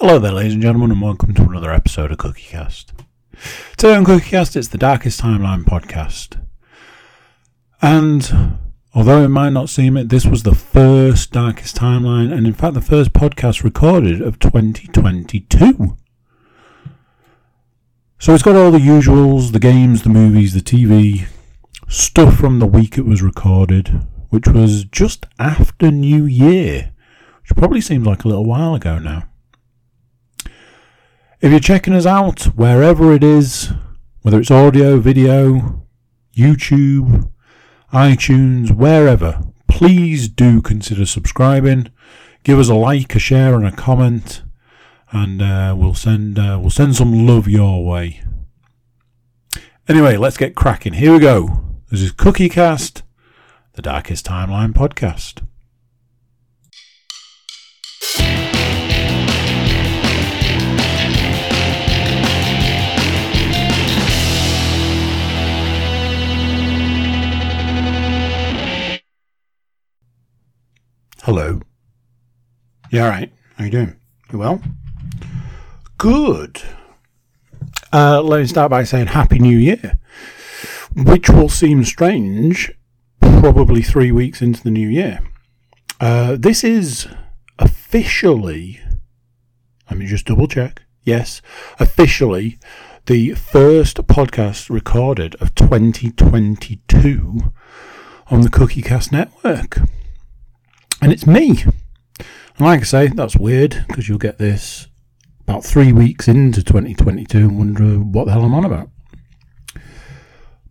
Hello there, ladies and gentlemen, and welcome to another episode of CookieCast. Today on CookieCast, it's the Darkest Timeline podcast. And although it might not seem it, this was the first Darkest Timeline, and in fact, the first podcast recorded of 2022. So it's got all the usuals the games, the movies, the TV, stuff from the week it was recorded, which was just after New Year, which probably seems like a little while ago now. If you're checking us out, wherever it is, whether it's audio, video, YouTube, iTunes, wherever, please do consider subscribing. Give us a like, a share, and a comment, and uh, we'll send uh, we'll send some love your way. Anyway, let's get cracking. Here we go. This is Cookie Cast, the Darkest Timeline podcast. Hello. Yeah, alright? How you doing? You well? Good. Uh, let me start by saying Happy New Year, which will seem strange probably three weeks into the new year. Uh, this is officially, let me just double check. Yes, officially the first podcast recorded of 2022 on the CookieCast network. And it's me. And like I say, that's weird because you'll get this about three weeks into 2022 and wonder what the hell I'm on about.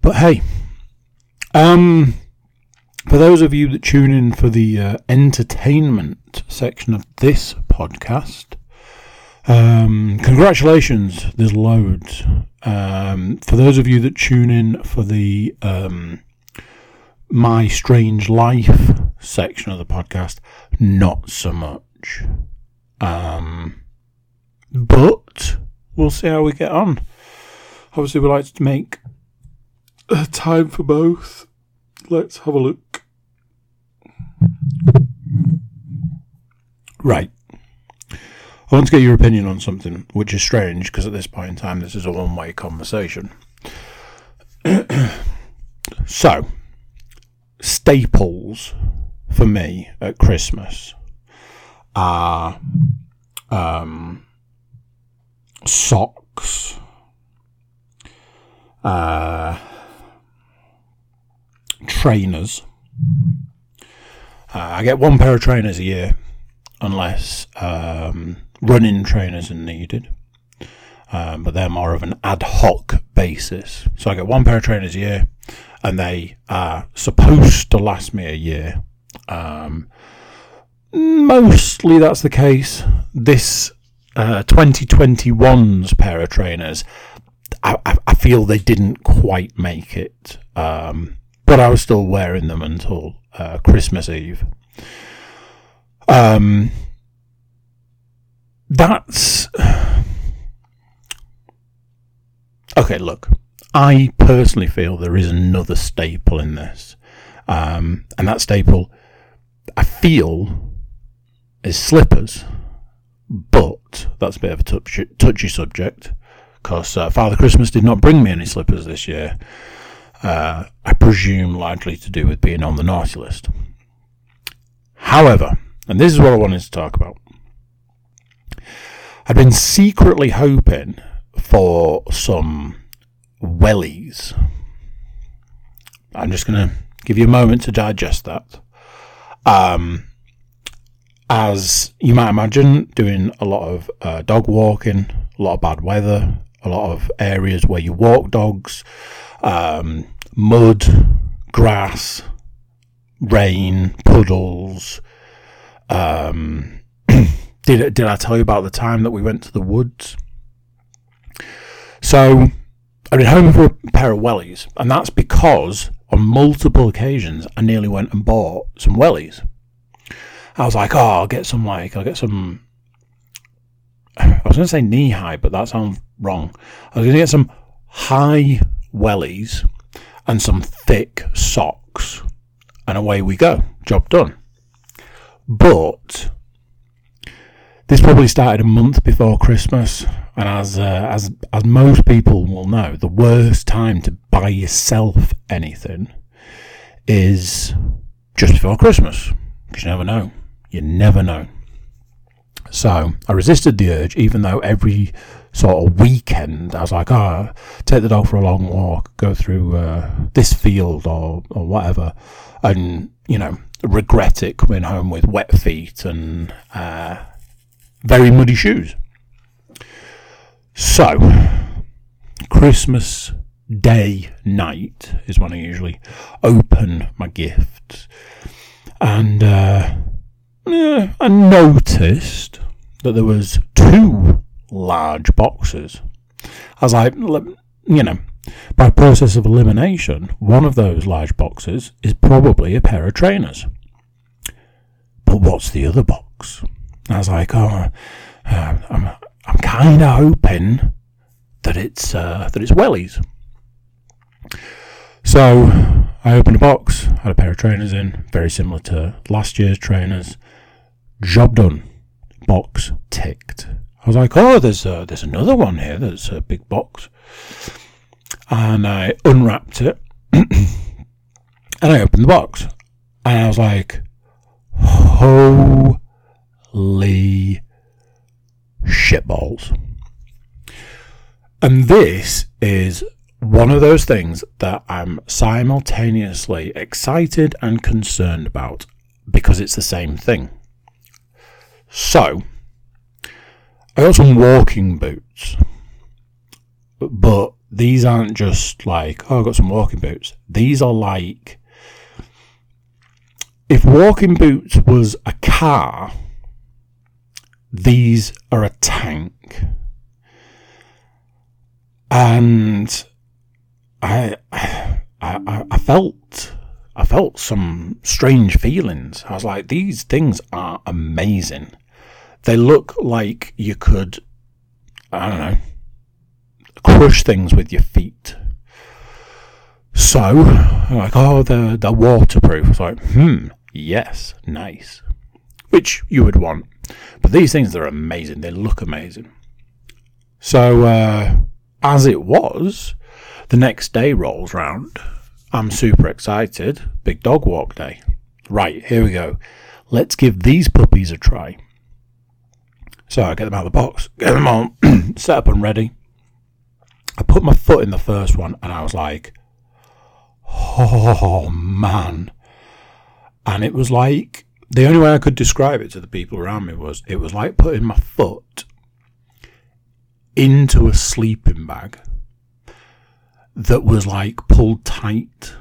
But hey, um, for those of you that tune in for the uh, entertainment section of this podcast, um, congratulations, there's loads. Um, for those of you that tune in for the um, My Strange Life section of the podcast, not so much. Um, but we'll see how we get on. Obviously, we like to make time for both. Let's have a look. Right. I want to get your opinion on something, which is strange because at this point in time, this is a one way conversation. so, staples for me at Christmas are um, socks, uh, trainers. Uh, I get one pair of trainers a year, unless um, running trainers are needed. Um, but they're more of an ad hoc basis. So I get one pair of trainers a year, and they are supposed to last me a year. Um, mostly that's the case. This uh, 2021's pair of trainers, I, I, I, feel they didn't quite make it. Um, but I was still wearing them until uh, Christmas Eve. Um, that's okay. Look, I personally feel there is another staple in this, um, and that staple, I feel, is slippers. But that's a bit of a touchy, touchy subject because uh, Father Christmas did not bring me any slippers this year. Uh, I presume largely to do with being on the naughty list. However, and this is what I wanted to talk about. I'd been secretly hoping for some wellies. I'm just going to give you a moment to digest that. Um, as you might imagine, doing a lot of uh, dog walking, a lot of bad weather, a lot of areas where you walk dogs, um, mud, grass, rain, puddles. Um, did did I tell you about the time that we went to the woods? So I've been home for a pair of wellies, and that's because on multiple occasions I nearly went and bought some wellies. I was like, oh, I'll get some like I'll get some. I was going to say knee high, but that sounds wrong. I was going to get some high wellies and some thick socks, and away we go. Job done. But this probably started a month before Christmas, and as uh, as as most people will know, the worst time to buy yourself anything is just before Christmas. Because you never know. You never know. So I resisted the urge, even though every sort of weekend I was like, oh, take the dog for a long walk, go through uh, this field or, or whatever, and, you know, regret it coming home with wet feet and uh, very muddy shoes. So, Christmas Day night is when I usually open my gifts. And uh, yeah, I noticed that there was two large boxes. As I you know, by process of elimination, one of those large boxes is probably a pair of trainers. But what's the other box? As I like, oh, uh, I'm, kind of hoping that it's uh, that it's wellies. So I opened a box, had a pair of trainers in, very similar to last year's trainers. Job done. Box ticked. I was like, oh, there's uh, there's another one here. There's a big box, and I unwrapped it, and I opened the box, and I was like, holy shitballs. And this is one of those things that I'm simultaneously excited and concerned about because it's the same thing. So, I got some walking boots, but these aren't just like, oh, I got some walking boots. These are like, if walking boots was a car, these are a tank. And I, I, I felt, I felt some strange feelings. I was like, these things are amazing. They look like you could, I don't know, crush things with your feet. So, I'm like, oh, they're, they're waterproof. It's like, hmm, yes, nice. Which you would want. But these things are amazing. They look amazing. So, uh, as it was, the next day rolls round. I'm super excited. Big dog walk day. Right, here we go. Let's give these puppies a try. So I get them out of the box, get them on, set up and ready. I put my foot in the first one and I was like, oh man. And it was like, the only way I could describe it to the people around me was it was like putting my foot into a sleeping bag that was like pulled tight.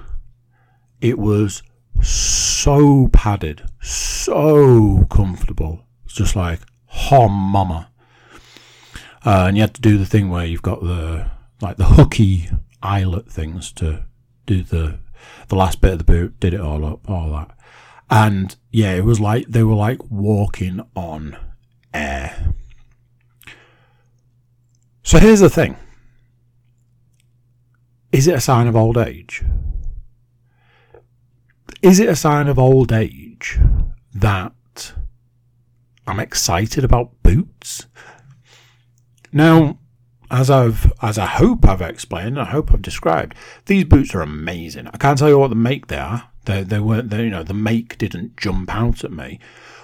It was so padded, so comfortable. It's just like, oh mama. Uh, and you had to do the thing where you've got the like the hooky eyelet things to do the the last bit of the boot, did it all up, all that. And yeah, it was like they were like walking on air. So here's the thing. Is it a sign of old age? Is it a sign of old age that I'm excited about boots? Now, as I've as I hope I've explained, I hope I've described, these boots are amazing. I can't tell you what the make they are. They they weren't they, you know, the make didn't jump out at me.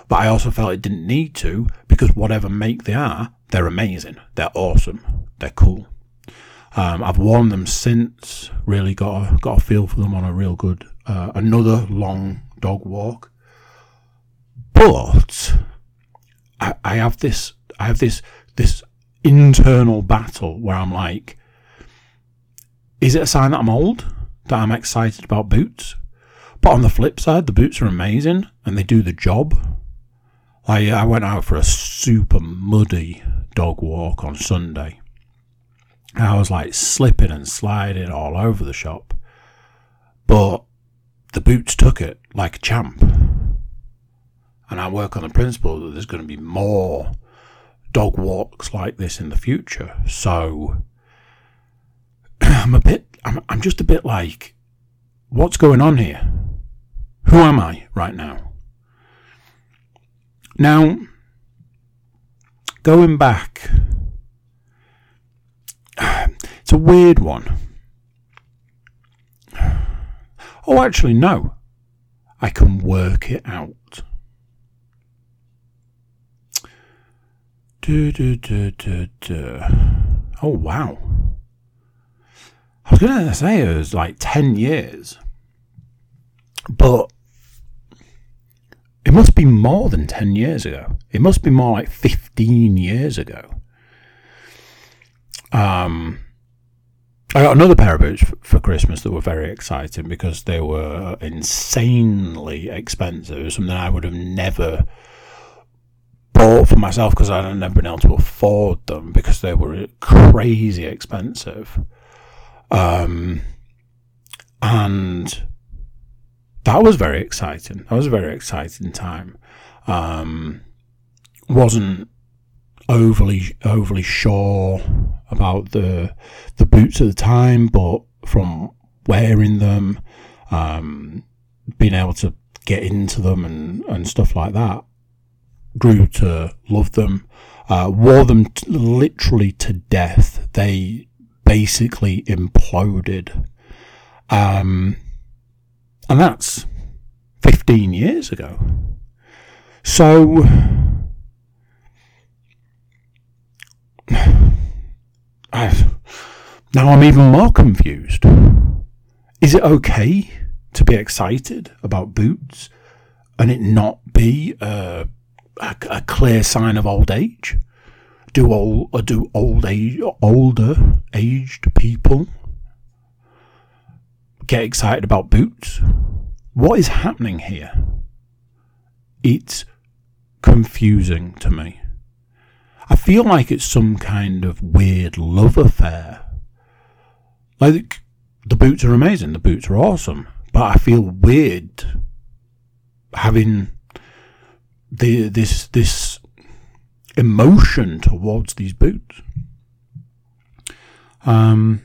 But I also felt it didn't need to because whatever make they are, they're amazing. They're awesome. They're cool. Um, I've worn them since. Really got a, got a feel for them on a real good uh, another long dog walk. But I, I have this I have this this internal battle where I'm like, is it a sign that I'm old? That I'm excited about boots? But on the flip side, the boots are amazing and they do the job. I uh, I went out for a super muddy dog walk on Sunday I was like slipping and sliding all over the shop. But the boots took it like a champ. And I work on the principle that there's going to be more dog walks like this in the future. So I'm a bit, I'm, I'm just a bit like, what's going on here? Who am I right now? Now, going back, it's a weird one. Oh, actually, no. I can work it out. Du, du, du, oh, wow. I was going to say it was like 10 years, but it must be more than 10 years ago. It must be more like 15 years ago. Um, I got another pair of boots for Christmas that were very exciting because they were insanely expensive. Something I would have never bought for myself because I'd never been able to afford them because they were crazy expensive. Um, and that was very exciting. That was a very exciting time. Um, wasn't overly overly sure about the the boots at the time, but from wearing them, um, being able to get into them and, and stuff like that, grew to love them. Uh, wore them t- literally to death. They basically imploded. Um, and that's 15 years ago. So, I, now I'm even more confused. Is it okay to be excited about boots and it not be a, a, a clear sign of old age? Do all do old age older aged people get excited about boots? What is happening here? It's confusing to me. I feel like it's some kind of weird love affair. Like, the boots are amazing, the boots are awesome, but I feel weird having the this this emotion towards these boots. Um,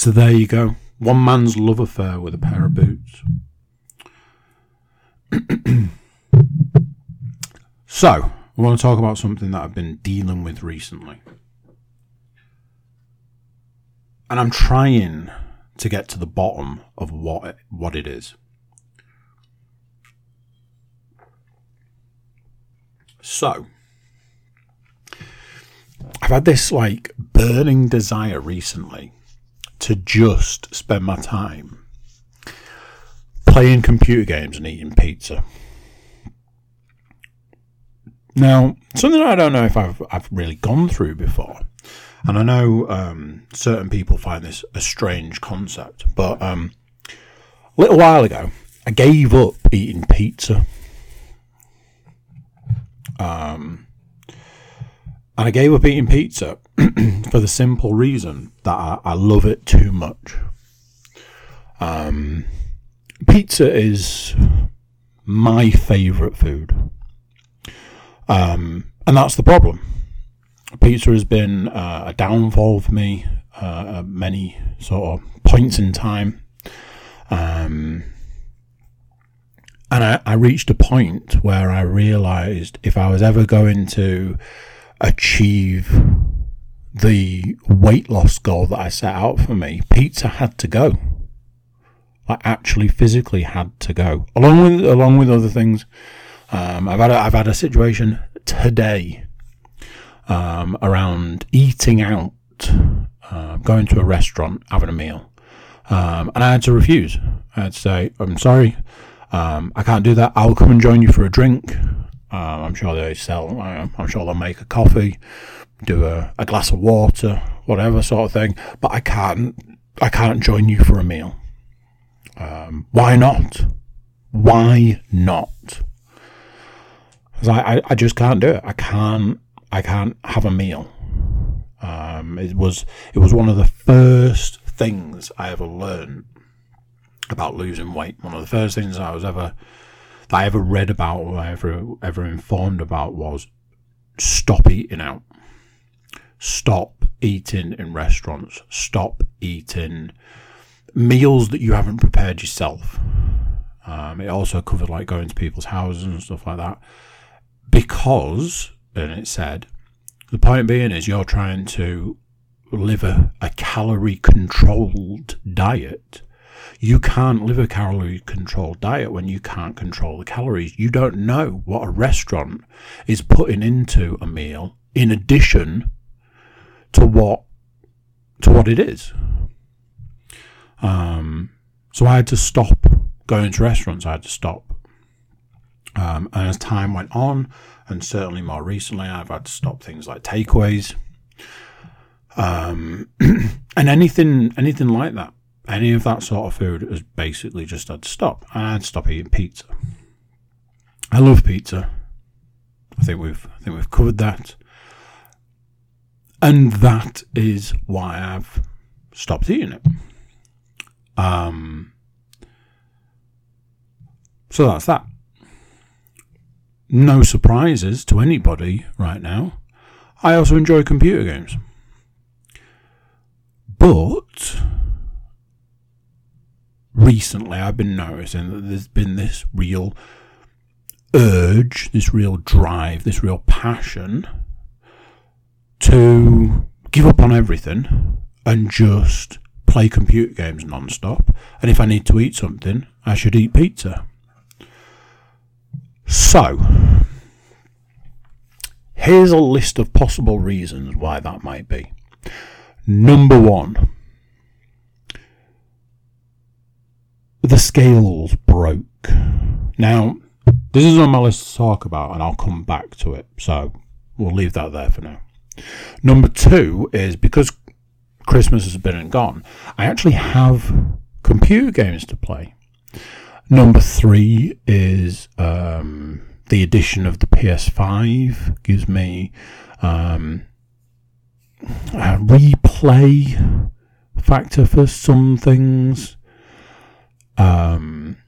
so there you go. One man's love affair with a pair of boots. so, I want to talk about something that I've been dealing with recently. And I'm trying to get to the bottom of what it, what it is. So, I've had this like burning desire recently to just spend my time playing computer games and eating pizza. Now, something I don't know if I've I've really gone through before, and I know um, certain people find this a strange concept, but um, a little while ago, I gave up eating pizza. Um, and I gave up eating pizza for the simple reason that I, I love it too much. Um, pizza is my favourite food. Um, and that's the problem. Pizza has been uh, a downfall for me uh, at many sort of points in time. Um, and I, I reached a point where I realised if I was ever going to achieve the weight loss goal that I set out for me, pizza had to go. I actually physically had to go, along with along with other things. Um, I've had a, I've had a situation today um, around eating out, uh, going to a restaurant, having a meal, um, and I had to refuse. I had to say, "I'm sorry, um, I can't do that. I'll come and join you for a drink." Um, I'm sure they sell. Uh, I'm sure they'll make a coffee, do a, a glass of water, whatever sort of thing. But I can't. I can't join you for a meal. Um, why not? Why not? I, I, I just can't do it. I can't. I can't have a meal. Um, it was it was one of the first things I ever learned about losing weight. One of the first things I was ever that I ever read about or ever ever informed about was stop eating out. Stop eating in restaurants. Stop eating meals that you haven't prepared yourself. Um, it also covered like going to people's houses and stuff like that. Because and it said, the point being is you're trying to live a, a calorie controlled diet. You can't live a calorie controlled diet when you can't control the calories. You don't know what a restaurant is putting into a meal in addition to what to what it is. Um, so I had to stop going to restaurants. I had to stop. Um, and as time went on, and certainly more recently, I've had to stop things like takeaways, um, and anything, anything like that. Any of that sort of food has basically just to stop. And I'd stop eating pizza. I love pizza. I think we've, I think we've covered that, and that is why I've stopped eating it. Um, so that's that. No surprises to anybody right now. I also enjoy computer games. But recently I've been noticing that there's been this real urge, this real drive, this real passion to give up on everything and just play computer games non-stop. And if I need to eat something, I should eat pizza. So, here's a list of possible reasons why that might be. Number one, the scales broke. Now, this is on my list to talk about, and I'll come back to it. So, we'll leave that there for now. Number two is because Christmas has been and gone, I actually have computer games to play. Number three is um, the addition of the PS5 gives me um, a replay factor for some things. Um,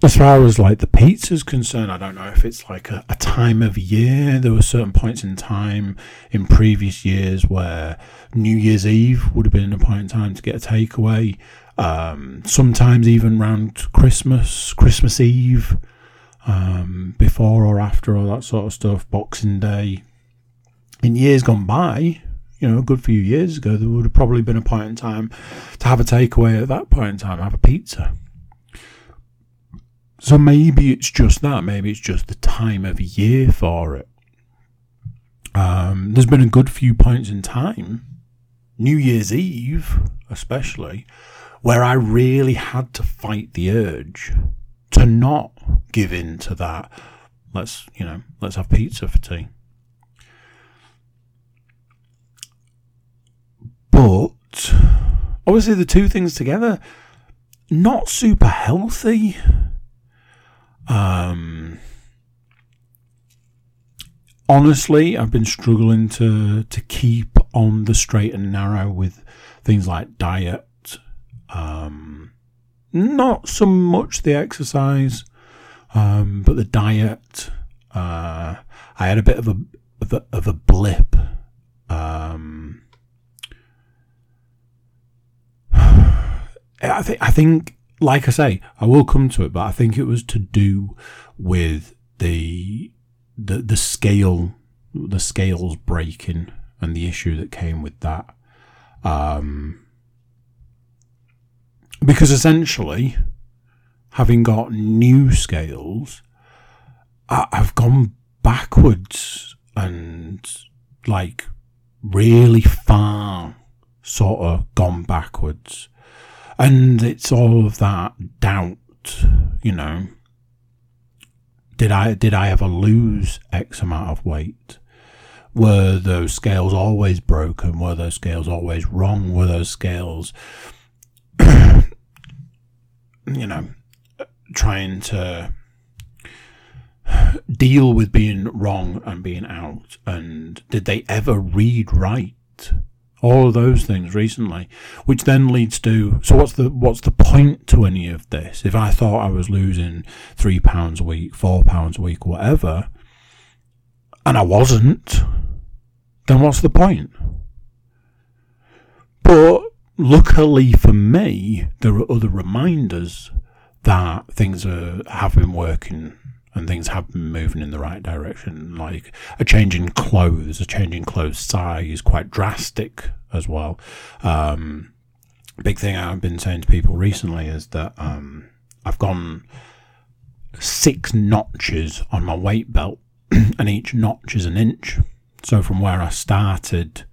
as far as like the pizza's concerned, I don't know if it's like a, a, time of year. There were certain points in time in previous years where New Year's Eve would have been a point in time to get a takeaway. Um, sometimes even around Christmas, Christmas Eve, um, before or after, all that sort of stuff. Boxing Day. In years gone by, you know, a good few years ago, there would have probably been a point in time to have a takeaway at that point in time, have a pizza. So maybe it's just that. Maybe it's just the time of year for it. Um, there's been a good few points in time, New Year's Eve especially, where I really had to fight the urge to not give in to that. Let's, you know, let's have pizza for tea. But obviously, the two things together, not super healthy. Um, honestly, I've been struggling to to keep on the straight and narrow with things like diet. Um, not so much the exercise, um, but the diet. Uh, I had a bit of a of a, of a blip. Um, I think I think like I say, I will come to it, but I think it was to do with the the the scale, the scales breaking, and the issue that came with that. Um, because essentially, having got new scales, I, I've gone backwards and like really far, sort of gone backwards and it's all of that doubt, you know. Did I did I ever lose X amount of weight? Were those scales always broken? Were those scales always wrong? Were those scales, you know, trying to deal with being wrong and being out? And did they ever read right? All of those things recently, which then leads to so what's the what's the point to any of this? If I thought I was losing three pounds a week, four pounds a week, whatever, and I wasn't, then what's the point? But luckily for me, there are other reminders that things are, have been working and things have been moving in the right direction. Like a change in clothes, a change in clothes size, quite drastic as well. Um, big thing I've been saying to people recently is that um, I've gone six notches on my weight belt, and each notch is an inch. So from where I started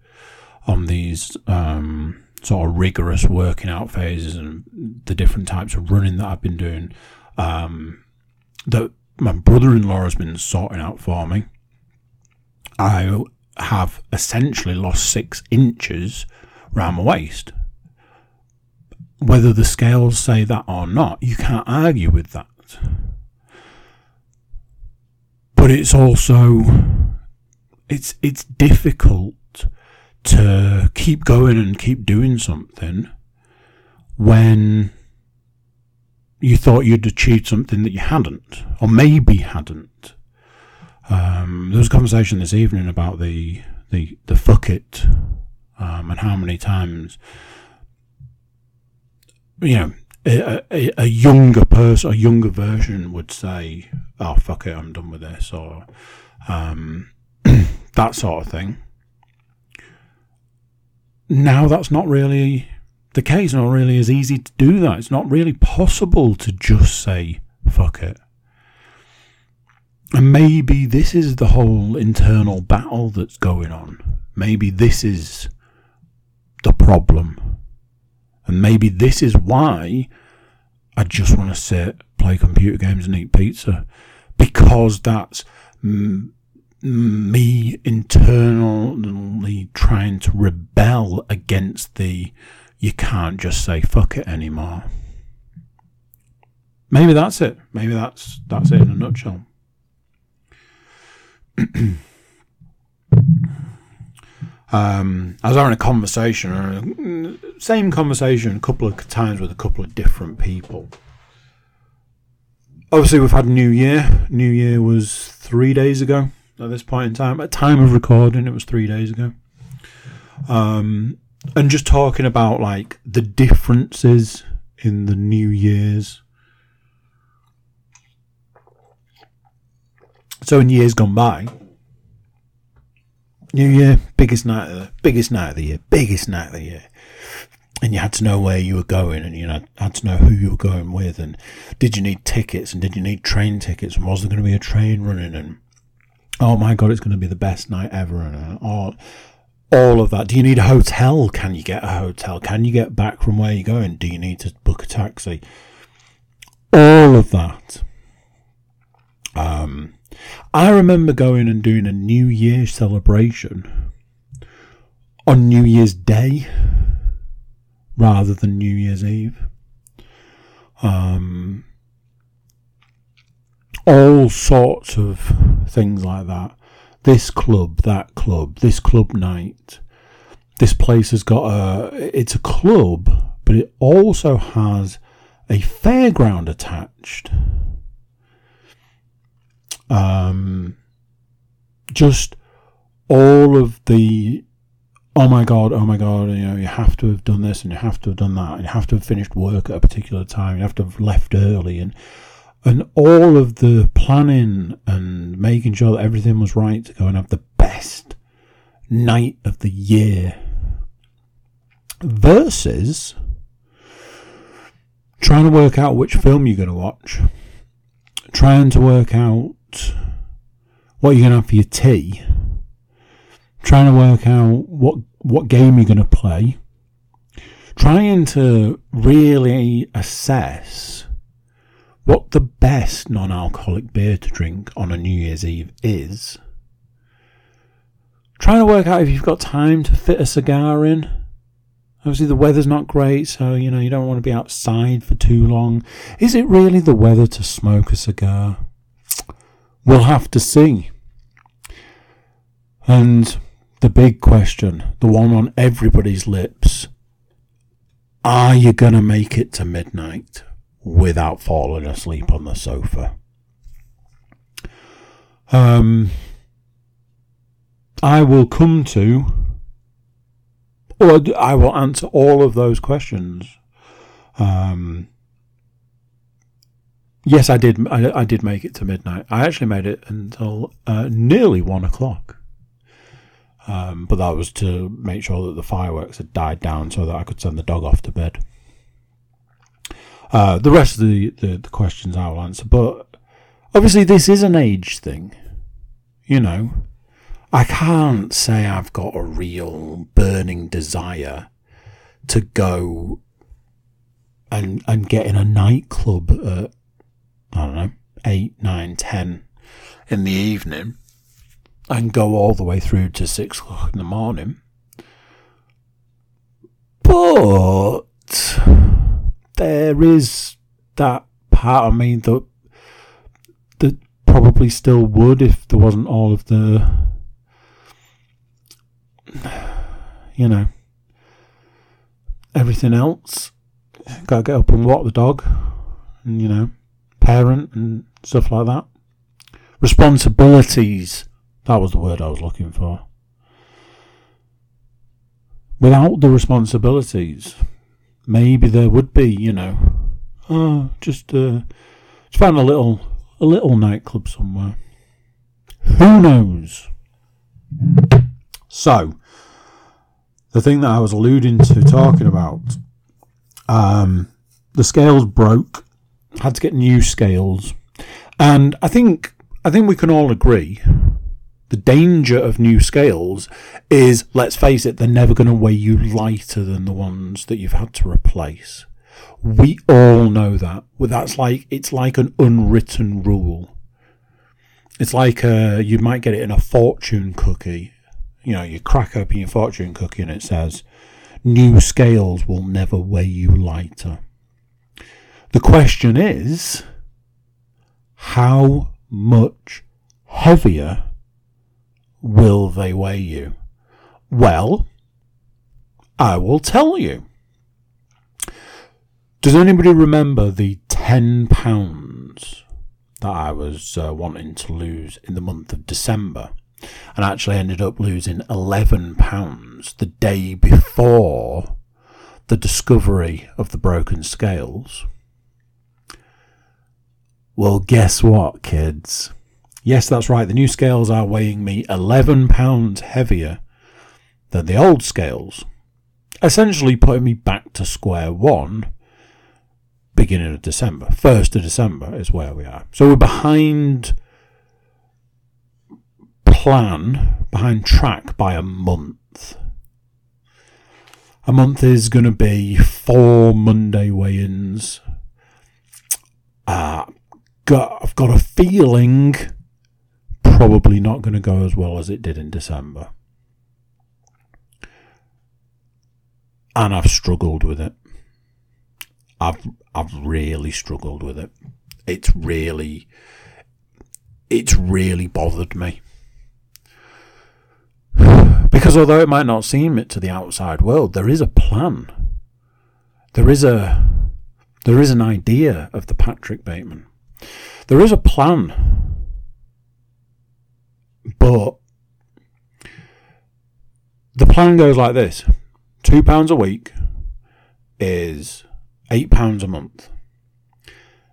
on these um, sort of rigorous working out phases and the different types of running that I've been doing, um, that my brother-in-law has been sorting out for me. I have essentially lost six inches around my waist. Whether the scales say that or not, you can't argue with that. But it's also it's it's difficult to keep going and keep doing something when you thought you'd achieved something that you hadn't, or maybe hadn't. Um, there was a conversation this evening about the the the fuck it, um, and how many times you know a, a, a, younger person, a younger version would say, "Oh fuck it, I'm done with this," or um, that sort of thing. Now that's not really the case. Not really as easy to do that. It's not really possible to just say "fuck it." And maybe this is the whole internal battle that's going on. Maybe this is the problem. And maybe this is why I just want to sit, play computer games, and eat pizza. Because that's m- me internally trying to rebel against the you can't just say fuck it anymore. Maybe that's it. Maybe that's that's it in a nutshell. um, I was having a conversation, same conversation a couple of times with a couple of different people. Obviously, we've had New Year. New Year was three days ago at this point in time. At time of recording, it was three days ago. Um, and just talking about like the differences in the New Year's. So in years gone by, New Year, biggest night of the biggest night of the year, biggest night of the year. And you had to know where you were going and you know, had to know who you were going with and did you need tickets and did you need train tickets and was there going to be a train running and oh my god, it's going to be the best night ever and uh, all, of that. Do you need a hotel? Can you get a hotel? Can you get back from where you're going? Do you need to book a taxi? All of that. Um, I remember going and doing a New Year celebration on New Year's Day rather than New Year's Eve. Um, all sorts of things like that. This club, that club, this club night. This place has got a. It's a club, but it also has a fairground attached um, just all of the oh my god, oh my god, you know, you have to have done this and you have to have done that, and you have to have finished work at a particular time, you have to have left early, and and all of the planning and making sure that everything was right to go and have the best night of the year. Versus trying to work out which film you're going to watch, trying to work out what you're going to have for your tea, trying to work out what what game you're going to play, trying to really assess what the best non-alcoholic beer to drink on a New Year's Eve is. Trying to work out if you've got time to fit a cigar in. Obviously, the weather's not great, so you know you don't want to be outside for too long. Is it really the weather to smoke a cigar? We'll have to see. And the big question, the one on everybody's lips are you going to make it to midnight without falling asleep on the sofa? Um, I will come to, or I will answer all of those questions um, yes, I did. I, I, did make it to midnight. I actually made it until uh, nearly one o'clock. Um, but that was to make sure that the fireworks had died down so that I could send the dog off to bed. Uh, the rest of the, the, the questions I will answer, but obviously this is an age thing. You know, I can't say I've got a real burning desire to go and and get in a nightclub at I don't know eight, nine, ten in the evening and go all the way through to six o'clock in the morning. But there is that part of me that that probably still would if there wasn't all of the you know everything else. Gotta get up and walk the dog and you know, parent and stuff like that. Responsibilities that was the word I was looking for. Without the responsibilities, maybe there would be, you know, oh, just uh, just find a little a little nightclub somewhere. Who knows? So, the thing that I was alluding to talking about, um, the scales broke. Had to get new scales, and I think I think we can all agree the danger of new scales is, let's face it, they're never going to weigh you lighter than the ones that you've had to replace. We all know that. That's like, it's like an unwritten rule. It's like uh, you might get it in a fortune cookie. You know, you crack open your fortune cookie and it says, new scales will never weigh you lighter. The question is, how much heavier will they weigh you? Well, I will tell you. Does anybody remember the £10 that I was uh, wanting to lose in the month of December? And actually ended up losing £11 the day before the discovery of the broken scales. Well, guess what, kids? Yes, that's right. The new scales are weighing me 11 pounds heavier than the old scales, essentially putting me back to square one beginning of December. 1st of December is where we are. So we're behind plan, behind track by a month. A month is going to be four Monday weigh ins. Uh, got, I've got a feeling probably not going to go as well as it did in December. And I've struggled with it. I've I've really struggled with it. It's really it's really bothered me. Because although it might not seem it to the outside world, there is a plan. There is a there is an idea of the Patrick Bateman. There is a plan but the plan goes like this £2 a week is £8 a month.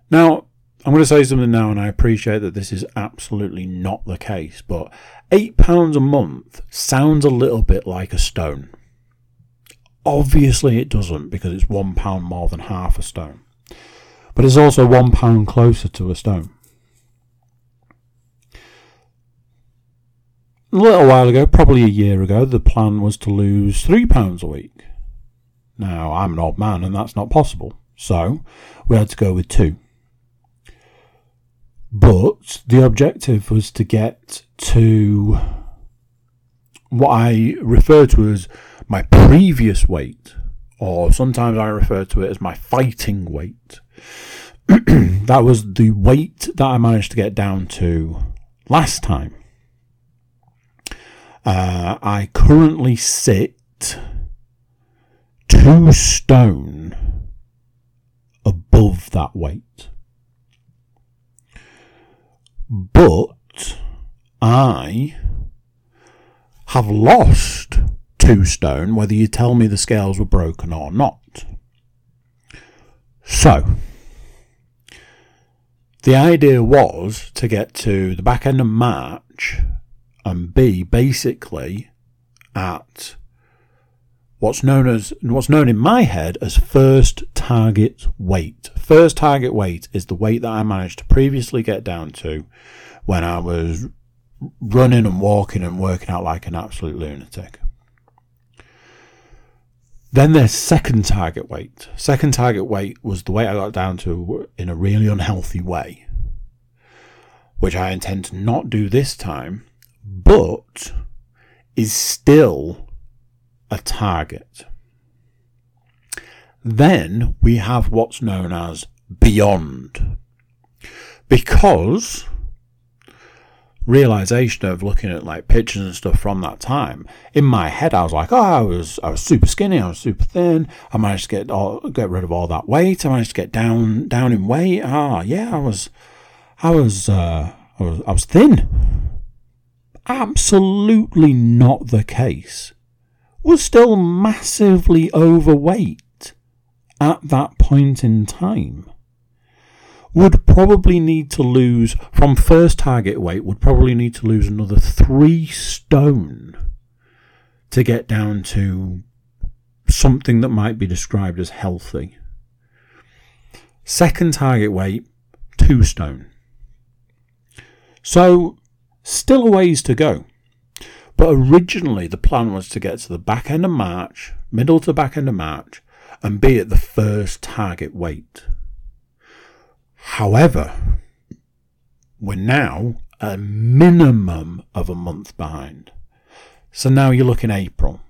Now, I'm going to say something now, and I appreciate that this is absolutely not the case, but £8 a month sounds a little bit like a stone. Obviously, it doesn't because it's £1 more than half a stone. But it's also £1 closer to a stone. A little while ago, probably a year ago, the plan was to lose three pounds a week. Now, I'm an old man and that's not possible, so we had to go with two. But the objective was to get to what I refer to as my previous weight, or sometimes I refer to it as my fighting weight. that was the weight that I managed to get down to last time. Uh, I currently sit two stone above that weight. But I have lost two stone, whether you tell me the scales were broken or not. So, the idea was to get to the back end of March and B basically at what's known as what's known in my head as first target weight. First target weight is the weight that I managed to previously get down to when I was running and walking and working out like an absolute lunatic. Then there's second target weight. Second target weight was the weight I got down to in a really unhealthy way, which I intend to not do this time, but is still a target. Then we have what's known as beyond. Because realization of looking at like pictures and stuff from that time in my head i was like oh i was i was super skinny i was super thin i managed to get all get rid of all that weight i managed to get down down in weight ah yeah i was i was uh i was i was thin absolutely not the case was still massively overweight at that point in time would probably need to lose from first target weight would probably need to lose another three stone to get down to something that might be described as healthy. Second target weight, two stone. So, still a ways to go. But originally, the plan was to get to the back end of March, middle to back end of March, and be at the first target weight. However, we're now a minimum of a month behind. So now you're looking April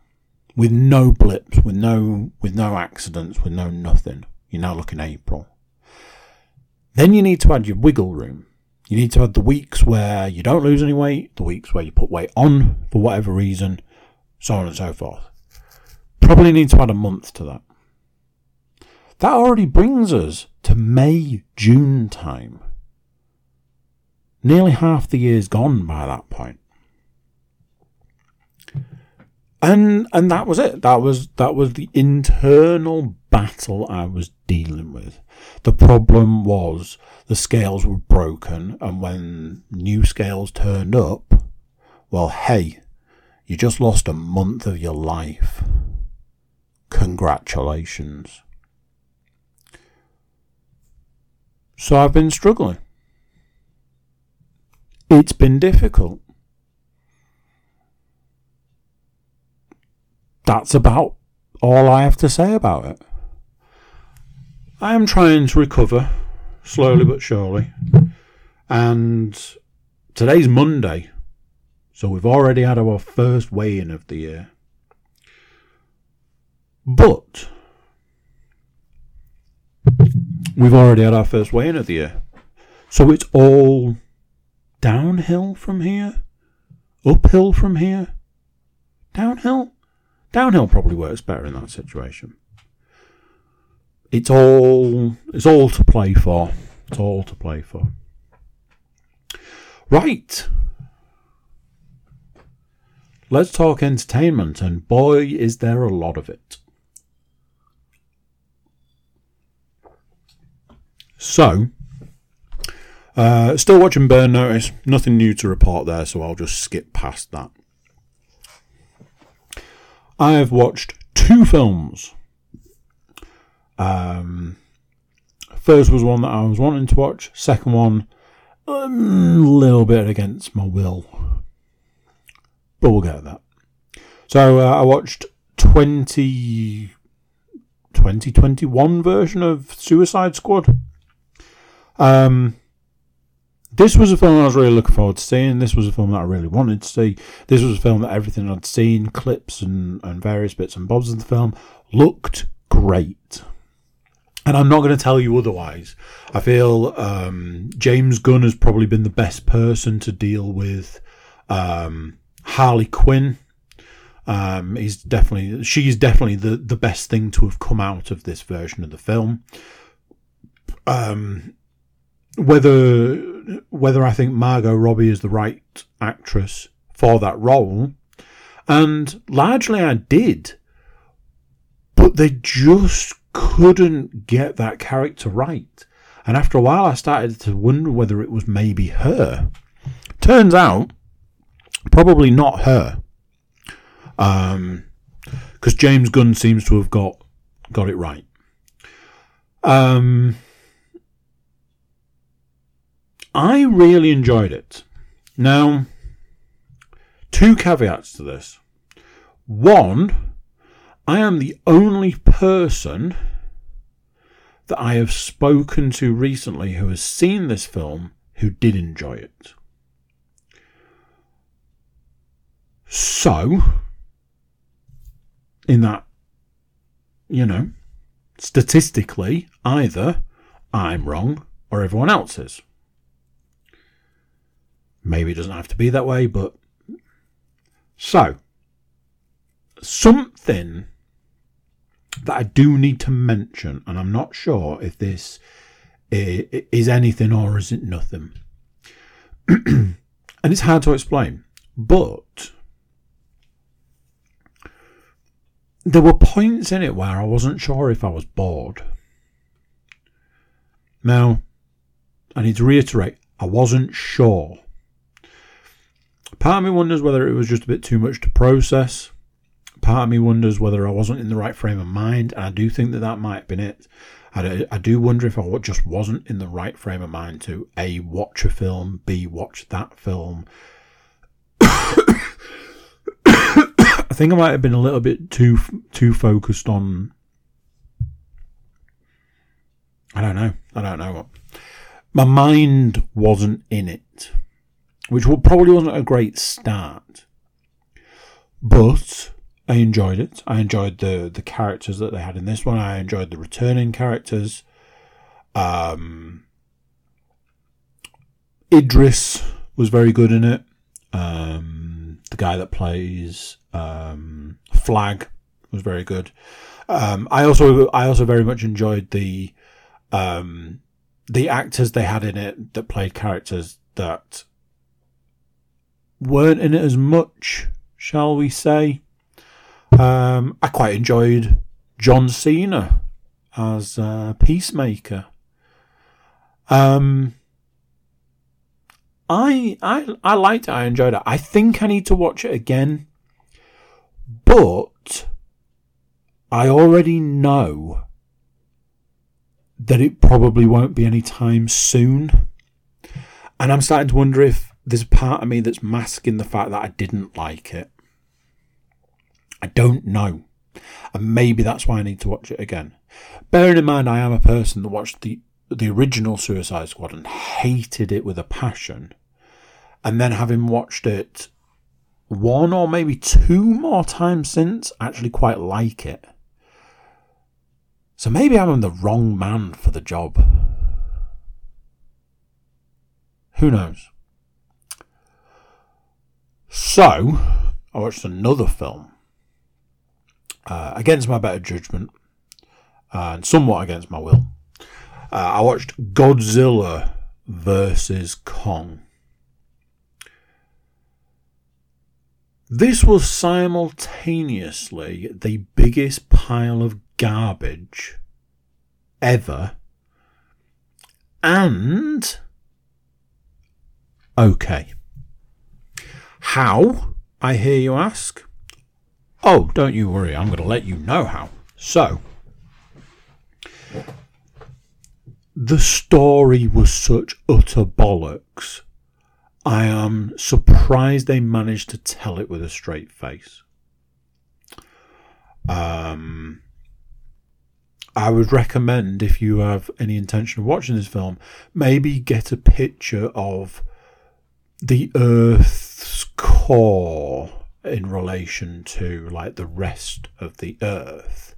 with no blips, with no with no accidents, with no nothing. You're now looking April. Then you need to add your wiggle room. You need to add the weeks where you don't lose any weight, the weeks where you put weight on for whatever reason, so on and so forth. Probably need to add a month to that. That already brings us to May, June time. Nearly half the year's gone by that point. And and that was it. That was that was the internal battle I was dealing with. The problem was the scales were broken and when new scales turned up, well hey, you just lost a month of your life. Congratulations. So I've been struggling. It's been difficult. That's about all I have to say about it. I am trying to recover slowly but surely. And today's Monday, so we've already had our first weigh in of the year. But we've already had our first weigh in of the year. So it's all downhill from here? Uphill from here? Downhill? Downhill probably works better in that situation. It's all it's all to play for. It's all to play for. Right. Let's talk entertainment, and boy, is there a lot of it. So, uh, still watching Burn Notice. Nothing new to report there, so I'll just skip past that. I have watched two films. Um, first was one that I was wanting to watch. Second one, a little bit against my will, but we'll get that. So uh, I watched 20, 2021 version of Suicide Squad. Um, this was a film I was really looking forward to seeing. This was a film that I really wanted to see. This was a film that everything I'd seen, clips and, and various bits and bobs of the film, looked great. And I'm not going to tell you otherwise. I feel um, James Gunn has probably been the best person to deal with um, Harley Quinn. Um, he's definitely, she's definitely the, the best thing to have come out of this version of the film. Um, whether whether I think Margot Robbie is the right actress for that role, and largely I did, but they just couldn't get that character right. And after a while, I started to wonder whether it was maybe her. Turns out, probably not her. Um, because James Gunn seems to have got got it right. Um, I really enjoyed it. Now, two caveats to this. One, I am the only person that I have spoken to recently who has seen this film who did enjoy it. So, in that, you know, statistically, either I'm wrong or everyone else is. Maybe it doesn't have to be that way, but. So, something that I do need to mention, and I'm not sure if this is anything or is it nothing. and it's hard to explain, but there were points in it where I wasn't sure if I was bored. Now, I need to reiterate, I wasn't sure. Part of me wonders whether it was just a bit too much to process. Part of me wonders whether I wasn't in the right frame of mind, and I do think that that might have been it. I, I do wonder if I just wasn't in the right frame of mind to A, watch a film, B, watch that film. I think I might have been a little bit too too focused on. I don't know. I don't know what. My mind wasn't in it, which probably wasn't a great start. But I enjoyed it. I enjoyed the the characters that they had in this one. I enjoyed the returning characters. Um, Idris was very good in it. Um, the guy that plays um, Flag was very good. Um, I also I also very much enjoyed the um, the actors they had in it that played characters that weren't in it as much, shall we say? Um, I quite enjoyed John Cena as uh, Peacemaker. Um, I I I liked it. I enjoyed it. I think I need to watch it again, but I already know that it probably won't be any time soon, and I'm starting to wonder if there's a part of me that's masking the fact that I didn't like it. I don't know. And maybe that's why I need to watch it again. Bearing in mind, I am a person that watched the the original Suicide Squad and hated it with a passion, and then having watched it one or maybe two more times since, I actually quite like it. So maybe I'm the wrong man for the job. Who knows? So, I watched another film uh, against my better judgment and somewhat against my will. Uh, I watched Godzilla versus Kong. This was simultaneously the biggest pile of garbage ever and okay. How, I hear you ask? Oh, don't you worry, I'm going to let you know how. So, the story was such utter bollocks. I am surprised they managed to tell it with a straight face. Um, I would recommend if you have any intention of watching this film, maybe get a picture of the Earth's core in relation to like the rest of the earth.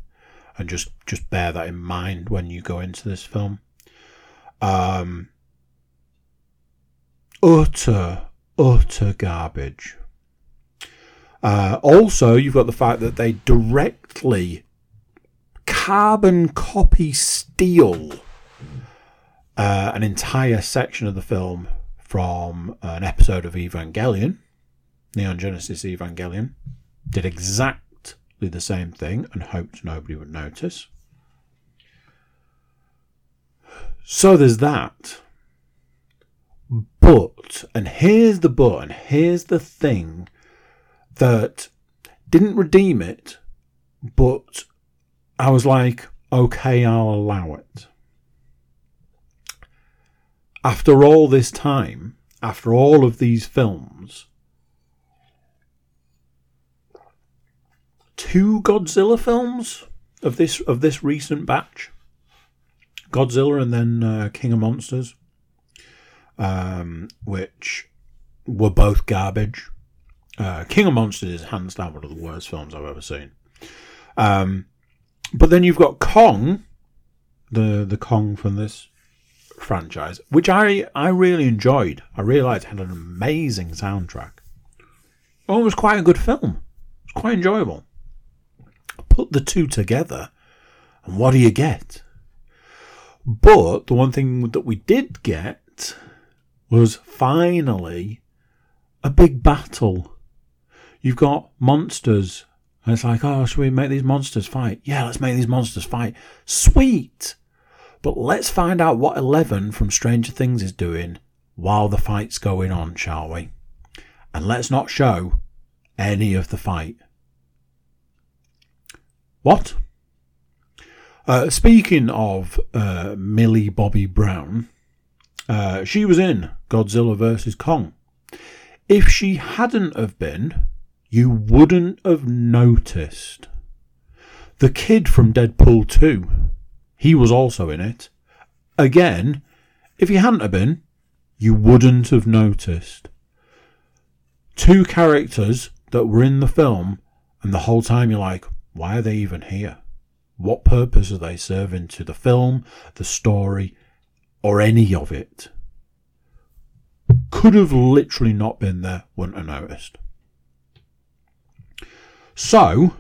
And just just bear that in mind when you go into this film. Um utter utter garbage. Uh, also you've got the fact that they directly carbon copy steal uh, an entire section of the film from an episode of Evangelion Neon Genesis Evangelion did exactly the same thing and hoped nobody would notice. So there's that. But, and here's the but, and here's the thing that didn't redeem it, but I was like, okay, I'll allow it. After all this time, after all of these films, two Godzilla films of this of this recent batch, Godzilla and then uh, King of Monsters, um, which were both garbage. Uh, King of Monsters is hands down one of the worst films I've ever seen. Um, but then you've got Kong, the the Kong from this franchise, which I I really enjoyed. I realised it had an amazing soundtrack. Oh, it was quite a good film. It was quite enjoyable. Put the two together, and what do you get? But the one thing that we did get was finally a big battle. You've got monsters and it's like, oh, should we make these monsters fight? Yeah, let's make these monsters fight. Sweet! But let's find out what Eleven from Stranger Things is doing while the fight's going on, shall we? And let's not show any of the fight. What? Uh, speaking of uh, Millie Bobby Brown, uh, she was in Godzilla vs. Kong. If she hadn't have been, you wouldn't have noticed. The kid from Deadpool 2, he was also in it. Again, if he hadn't have been, you wouldn't have noticed. Two characters that were in the film, and the whole time you're like, why are they even here? What purpose are they serving to the film, the story, or any of it? Could have literally not been there, wouldn't have noticed. So,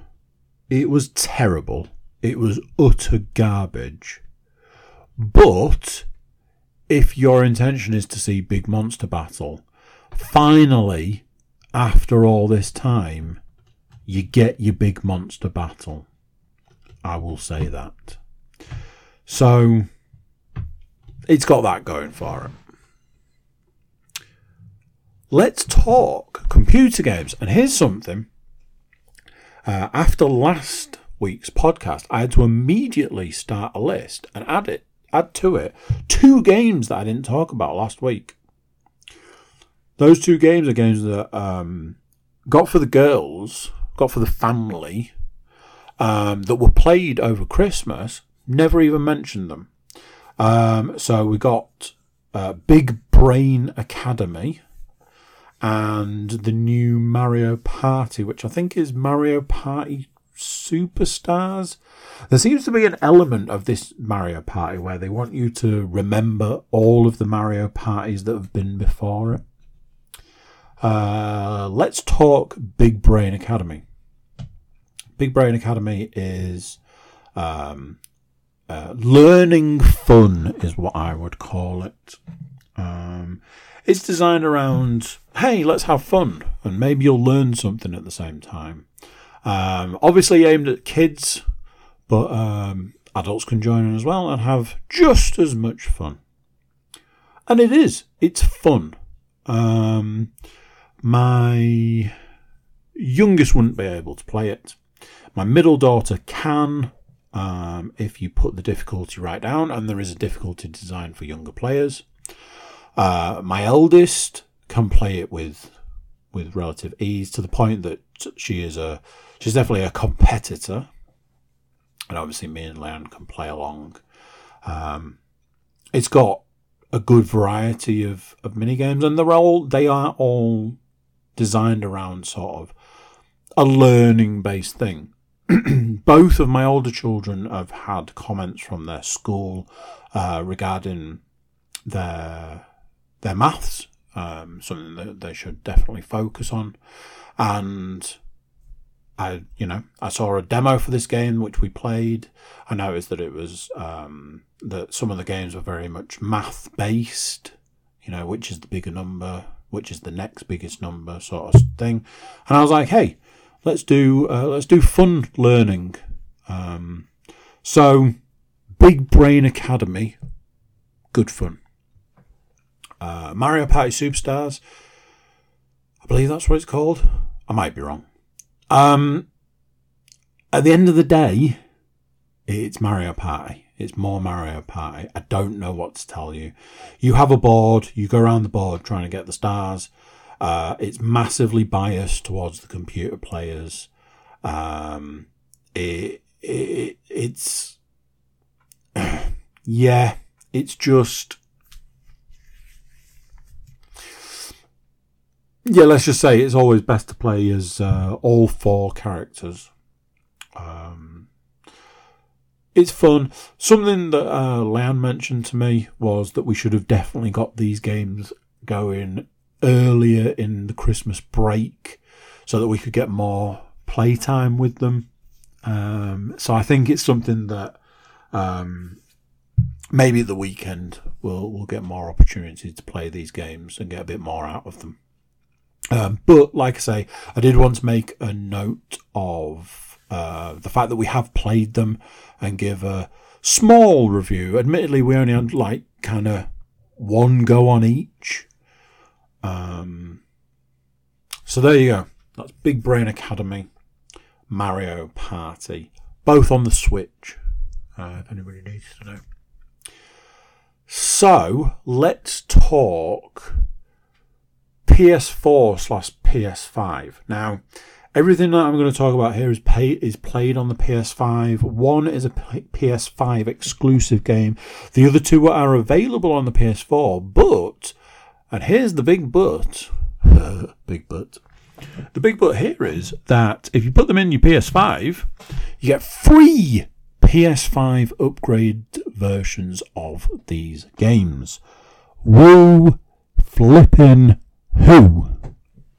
it was terrible. It was utter garbage. But, if your intention is to see Big Monster Battle, finally, after all this time, you get your Big Monster Battle. I will say that. So, it's got that going for it. Let's talk computer games. And here's something uh, after last week's podcast, I had to immediately start a list and add it, add to it two games that I didn't talk about last week. Those two games are games that um, got for the girls, got for the family, um, that were played over Christmas. Never even mentioned them. Um, so we got uh, Big Brain Academy, and the new Mario Party, which I think is Mario Party Superstars. There seems to be an element of this Mario Party where they want you to remember all of the Mario parties that have been before it. Uh, let's talk Big Brain Academy. Big Brain Academy is um, uh, learning fun, is what I would call it. Um, it's designed around, hey, let's have fun, and maybe you'll learn something at the same time. Um, obviously aimed at kids, but um, adults can join in as well and have just as much fun. And it is, it's fun. Um, my youngest wouldn't be able to play it. My middle daughter can, um, if you put the difficulty right down, and there is a difficulty designed for younger players. Uh, my eldest can play it with with relative ease to the point that she is a she's definitely a competitor, and obviously me and Leon can play along. Um, it's got a good variety of, of mini games, and they're all they are all designed around sort of a learning based thing. Both of my older children have had comments from their school uh, regarding their their maths, um, something that they should definitely focus on. And I, you know, I saw a demo for this game which we played. I noticed that it was um, that some of the games were very much math based. You know, which is the bigger number, which is the next biggest number, sort of thing. And I was like, hey, let's do uh, let's do fun learning. Um, so, Big Brain Academy good fun. Uh, Mario Party Superstars, I believe that's what it's called. I might be wrong. Um, at the end of the day, it's Mario Party. It's more Mario Party. I don't know what to tell you. You have a board, you go around the board trying to get the stars. Uh, it's massively biased towards the computer players. Um, it, it it's yeah, it's just yeah. Let's just say it's always best to play as uh, all four characters. Um, it's fun. Something that uh, mentioned to me was that we should have definitely got these games going earlier in the Christmas break so that we could get more playtime with them. Um, so I think it's something that um, maybe the weekend we'll we'll get more opportunities to play these games and get a bit more out of them. Um, but like I say, I did want to make a note of uh, the fact that we have played them and give a small review. Admittedly, we only had like kind of one go on each. Um, so there you go. That's Big Brain Academy, Mario Party, both on the Switch. Uh, if anybody needs to know. So let's talk PS4 slash PS5. Now, everything that I'm going to talk about here is pay, is played on the PS5. One is a PS5 exclusive game. The other two are available on the PS4. But, and here's the big but, big but. The big but here is that if you put them in your PS5, you get free PS5 upgrade versions of these games. Woo flipping who?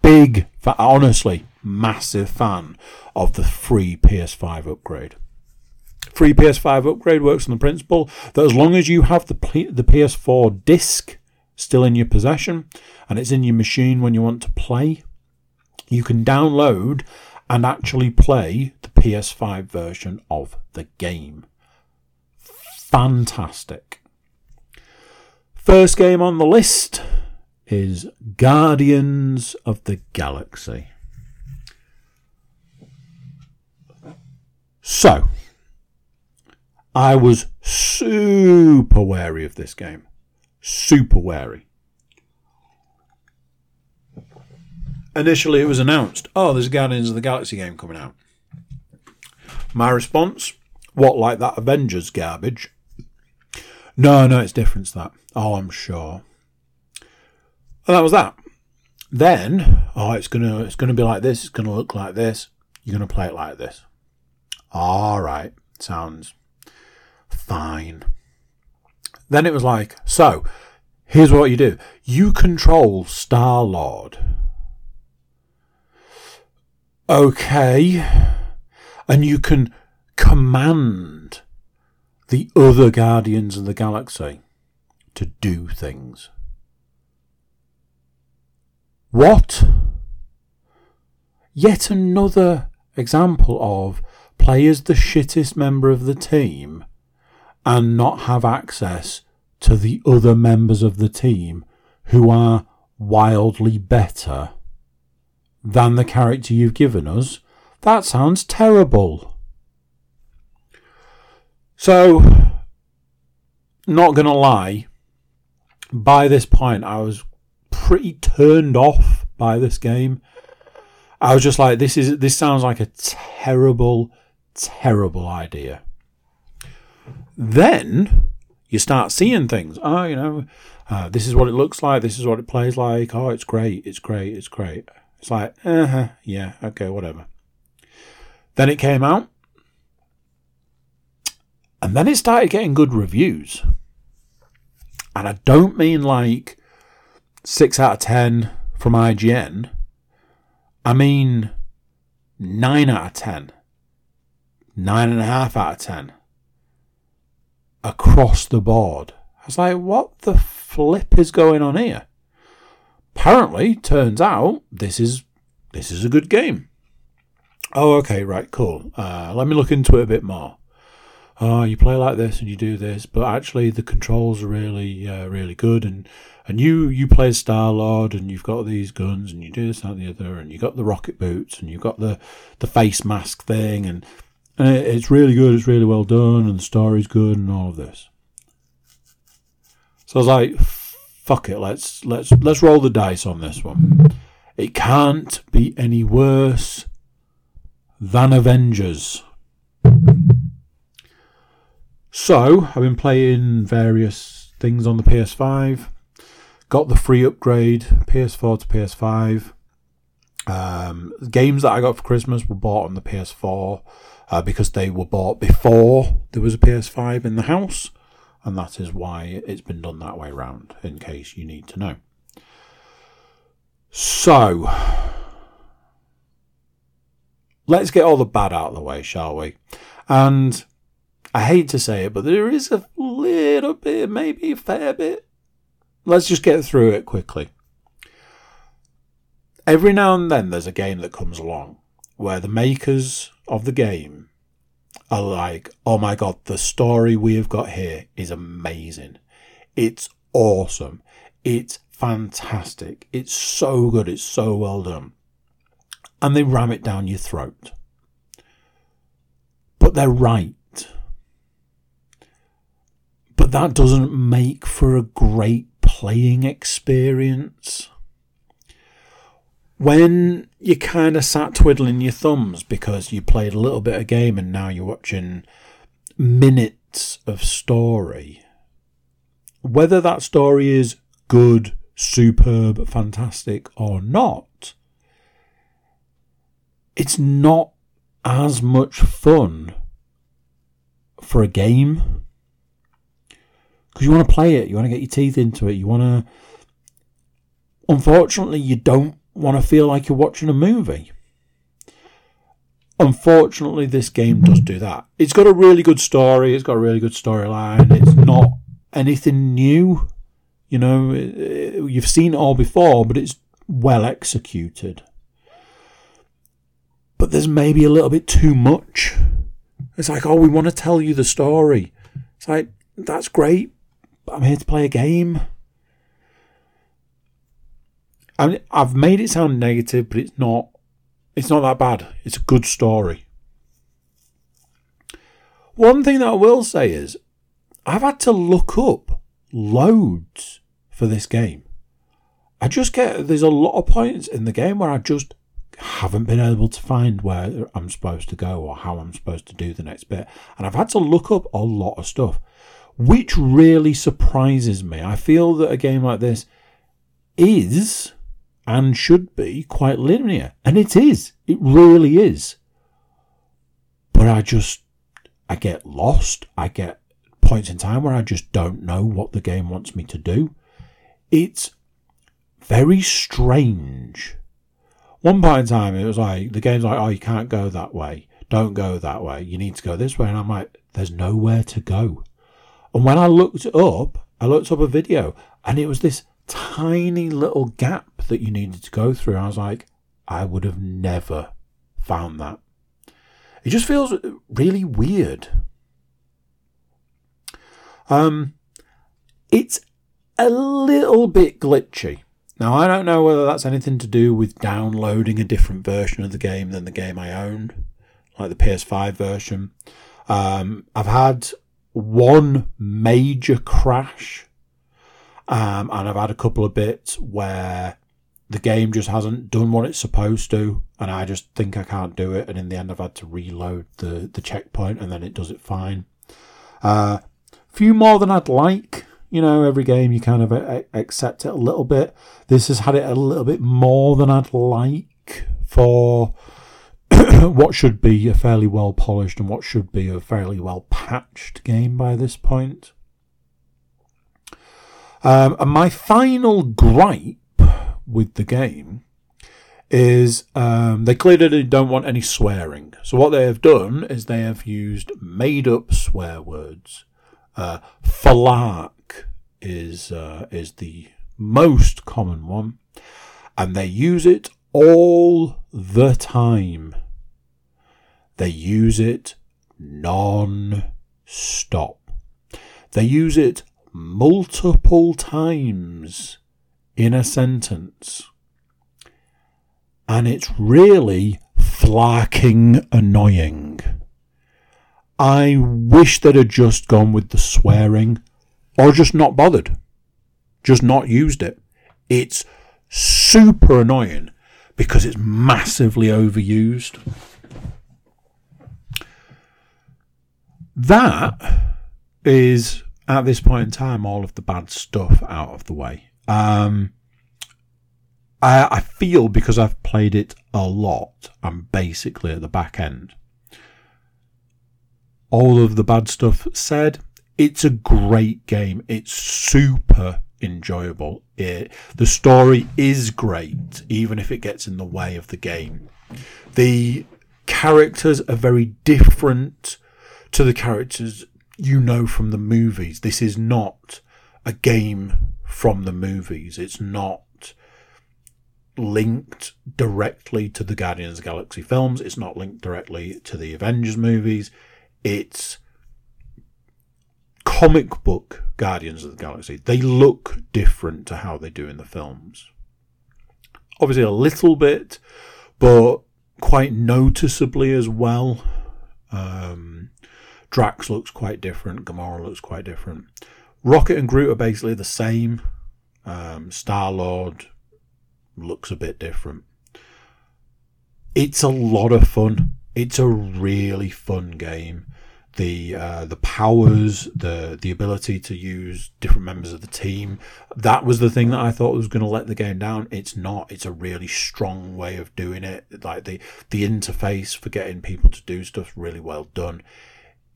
Big, for honestly, massive fan of the free PS5 upgrade. Free PS5 upgrade works on the principle that as long as you have the, the PS4 disc still in your possession and it's in your machine when you want to play, you can download and actually play the PS5 version of the game. Fantastic. First game on the list is Guardians of the Galaxy. So, I was super wary of this game. Super wary. Initially, it was announced, oh, there's a Guardians of the Galaxy game coming out. My response, what, like that Avengers garbage? No, no, it's different that. Oh, I'm sure. And that was that. Then, oh, it's gonna it's gonna be like this. It's gonna look like this. You're gonna play it like this. All right, sounds fine. Then it was like, so here's what you do: you control Star Lord. Okay. And you can command the other Guardians of the Galaxy to do things. What? Yet another example of play as the shittest member of the team and not have access to the other members of the team who are wildly better than the character you've given us, that sounds terrible. So, not gonna lie, by this point I was pretty turned off by this game. I was just like, this is this sounds like a terrible, terrible idea. Then you start seeing things. Oh, you know, uh, this is what it looks like. This is what it plays like. Oh, it's great. It's great. It's great. It's like, uh huh, yeah, okay, whatever. Then it came out. And then it started getting good reviews. And I don't mean like 6 out of 10 from IGN. I mean 9 out of 10. 9.5 out of 10. Across the board. I was like, what the flip is going on here? apparently turns out this is this is a good game. Oh, okay, right, cool. Uh, let me look into it a bit more. oh, you play like this and you do this, but actually the controls are really, uh, really good. And, and you, you play Star Lord and you've got these guns and you do this, and the other, and you've got the rocket boots and you've got the, the face mask thing. And, and it's really good. It's really well done. And the story's good and all of this. So I was like, fuck it. Let's, let's, let's roll the dice on this one. It can't be any worse than Avengers. So, I've been playing various things on the PS5. Got the free upgrade, PS4 to PS5. Um, games that I got for Christmas were bought on the PS4 uh, because they were bought before there was a PS5 in the house, and that is why it's been done that way round, in case you need to know. So, let's get all the bad out of the way, shall we? And I hate to say it, but there is a little bit, maybe a fair bit. Let's just get through it quickly. Every now and then there's a game that comes along where the makers of the game are like, oh my god, the story we have got here is amazing. It's awesome. It's fantastic. It's so good. It's so well done. And they ram it down your throat. But they're right. But that doesn't make for a great playing experience. When you kind of sat twiddling your thumbs because you played a little bit of game and now you're watching minutes of story, whether that story is good, superb, fantastic, or not, it's not as much fun for a game because you want to play it, you want to get your teeth into it, you want to. Unfortunately, you don't want to feel like you're watching a movie. Unfortunately, this game does do that. It's got a really good story, it's got a really good storyline, it's not anything new. You know, eh, eh, you've seen it all before, but it's well executed. But there's maybe a little bit too much. It's like, oh, we want to tell you the story. It's like, that's great, but I'm here to play a game. I I've made it sound negative, but it's not. It's not that bad. It's a good story. One thing that I will say is, I've had to look up loads for this game. I just get there's a lot of points in the game where I just haven't been able to find where I'm supposed to go or how I'm supposed to do the next bit, and I've had to look up a lot of stuff which really surprises me. I feel that a game like this is and should be quite linear, and it is. It really is. But I just, I get lost. I get points in time where I just don't know what the game wants me to do. It's very strange. One point in time, it was like, the game's like, oh, you can't go that way. Don't go that way. You need to go this way. And I'm like, there's nowhere to go. And when I looked up, I looked up a video and it was this tiny little gap that you needed to go through. I was like, I would have never found that. It just feels really weird. Um, it's a little bit glitchy. Now, I don't know whether that's anything to do with downloading a different version of the game than the game I owned, like the PS5 version. Um, I've had one major crash, um, and I've had a couple of bits where the game just hasn't done what it's supposed to, and I just think I can't do it, and in the end, I've had to reload the the checkpoint, and then it does it fine. Uh, few more than I'd like. You know, every game you kind of accept it a little bit. This has had it a little bit more than I'd like for what should be a fairly well polished and what should be a fairly well patched game by this point. Um, and my final gripe with the game is um, they clearly don't want any swearing. So what they have done is they have used made up swear words. Uh, is uh, is the most common one, and they use it all the time. They use it non stop. They use it multiple times in a sentence. And it's really flarking annoying. I wish they'd have just gone with the swearing or just not bothered. Just not used it. It's super annoying because it's massively overused. That is, at this point in time, all of the bad stuff out of the way. Um, I, I feel because I've played it a lot, I'm basically at the back end. All of the bad stuff said, it's a great game. It's super enjoyable. It, the story is great, even if it gets in the way of the game. The characters are very different to the characters you know from the movies. This is not a game from the movies. It's not linked directly to the Guardians of the Galaxy films. It's not linked directly to the Avengers movies. It's comic book Guardians of the Galaxy. They look different to how they do in the films. Obviously, a little bit, but quite noticeably as well. Um, Drax looks quite different. Gamora looks quite different. Rocket and Groot are basically the same. Um, Star Lord looks a bit different. It's a lot of fun. It's a really fun game the uh, the powers, the the ability to use different members of the team. That was the thing that I thought was going to let the game down. It's not. It's a really strong way of doing it. Like the the interface for getting people to do stuff really well done.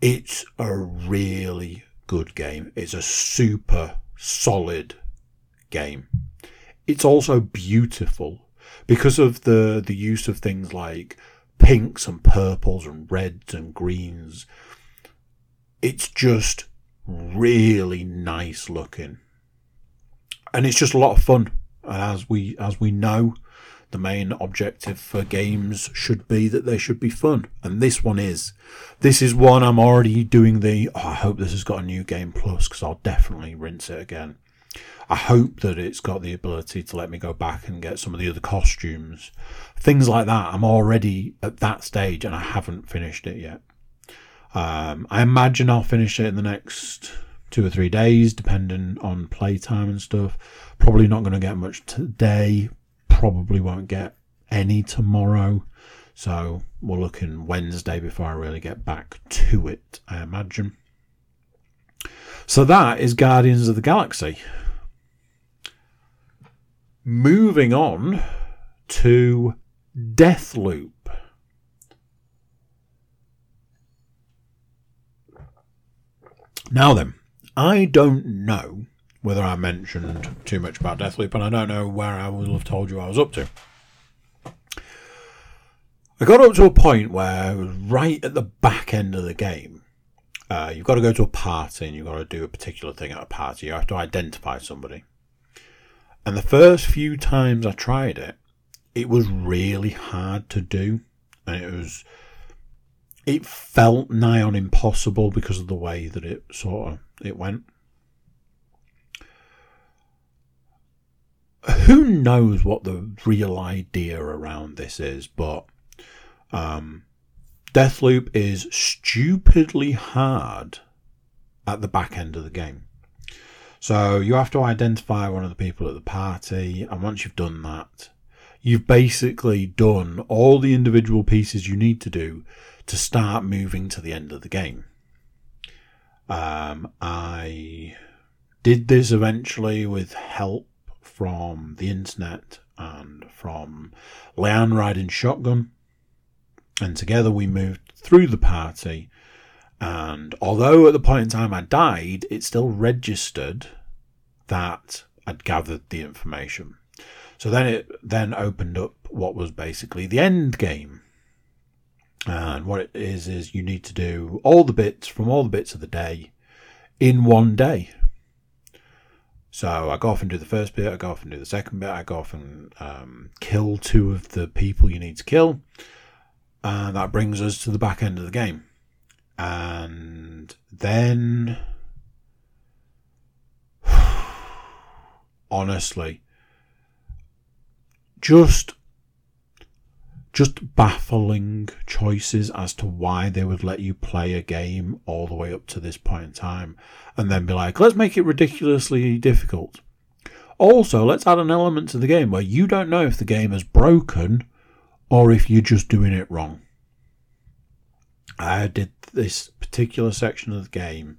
It's a really good game. It's a super solid game. It's also beautiful because of the the use of things like pinks and purples and reds and greens it's just really nice looking. And it's just a lot of fun. And as we as we know, the main objective for games should be that they should be fun. And this one is. This is one I'm already doing the oh, I hope this has got a new game plus because I'll definitely rinse it again. I hope that it's got the ability to let me go back and get some of the other costumes. Things like that. I'm already at that stage and I haven't finished it yet. Um, I imagine I'll finish it in the next two or three days, depending on playtime and stuff. Probably not going to get much today. Probably won't get any tomorrow. So we're looking Wednesday before I really get back to it, I imagine. So that is Guardians of the Galaxy. Moving on to Deathloop. Now then, I don't know whether I mentioned too much about Deathloop, and I don't know where I will have told you I was up to. I got up to a point where right at the back end of the game. Uh, you've got to go to a party and you've got to do a particular thing at a party. You have to identify somebody. And the first few times I tried it, it was really hard to do. And it was it felt nigh on impossible because of the way that it sort of it went. Who knows what the real idea around this is, but um, Deathloop is stupidly hard at the back end of the game. So you have to identify one of the people at the party, and once you've done that, you've basically done all the individual pieces you need to do to start moving to the end of the game. Um, I did this eventually with help from the internet and from Leanne riding shotgun. And together we moved through the party. And although at the point in time I died, it still registered that I'd gathered the information. So then it then opened up what was basically the end game and what it is, is you need to do all the bits from all the bits of the day in one day. So I go off and do the first bit, I go off and do the second bit, I go off and um, kill two of the people you need to kill. And that brings us to the back end of the game. and then honestly just just baffling choices as to why they would let you play a game all the way up to this point in time and then be like, let's make it ridiculously difficult. Also, let's add an element to the game where you don't know if the game is broken or if you're just doing it wrong. I did this particular section of the game,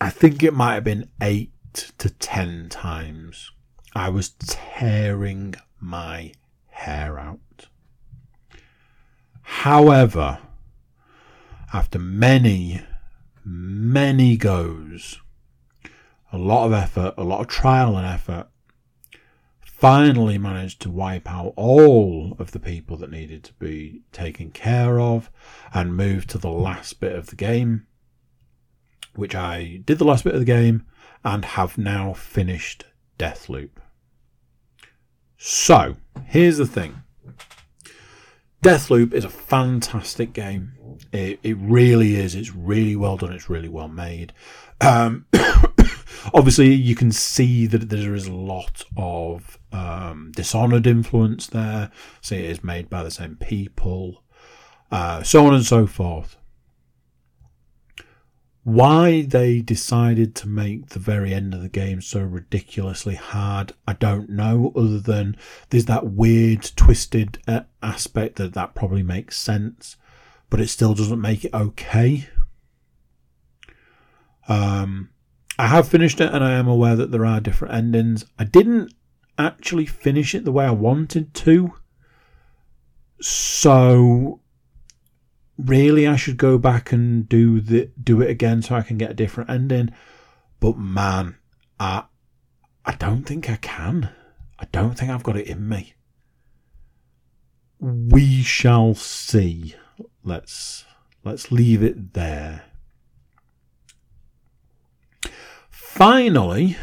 I think it might have been eight to ten times. I was tearing my hair out. However, after many, many goes, a lot of effort, a lot of trial and effort, finally managed to wipe out all of the people that needed to be taken care of and move to the last bit of the game, which I did the last bit of the game and have now finished Deathloop. So, here's the thing Deathloop is a fantastic game. It, it really is. It's really well done. It's really well made. Um, obviously, you can see that there is a lot of um, Dishonored influence there. See, it is made by the same people, uh, so on and so forth. Why they decided to make the very end of the game so ridiculously hard, I don't know. Other than there's that weird, twisted uh, aspect that that probably makes sense, but it still doesn't make it okay. Um, I have finished it, and I am aware that there are different endings. I didn't actually finish it the way I wanted to, so really I should go back and do the do it again so I can get a different ending. But man, I I don't think I can. I don't think I've got it in me. We shall see. Let's let's leave it there. Finally,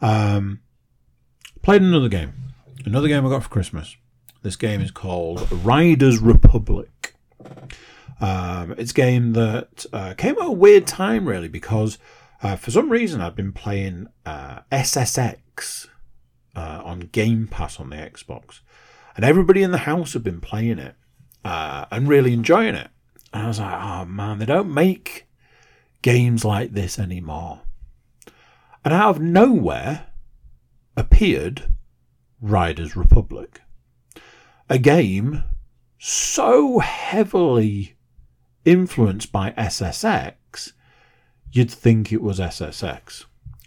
um, played another game. Another game I got for Christmas. This game is called Riders Republic. Um, it's a game that uh, came at a weird time, really, because uh, for some reason I'd been playing uh, SSX uh, on Game Pass on the Xbox, and everybody in the house had been playing it uh, and really enjoying it. And I was like, oh man, they don't make games like this anymore. And out of nowhere appeared Riders Republic a game so heavily influenced by SSX, you'd think it was SSX.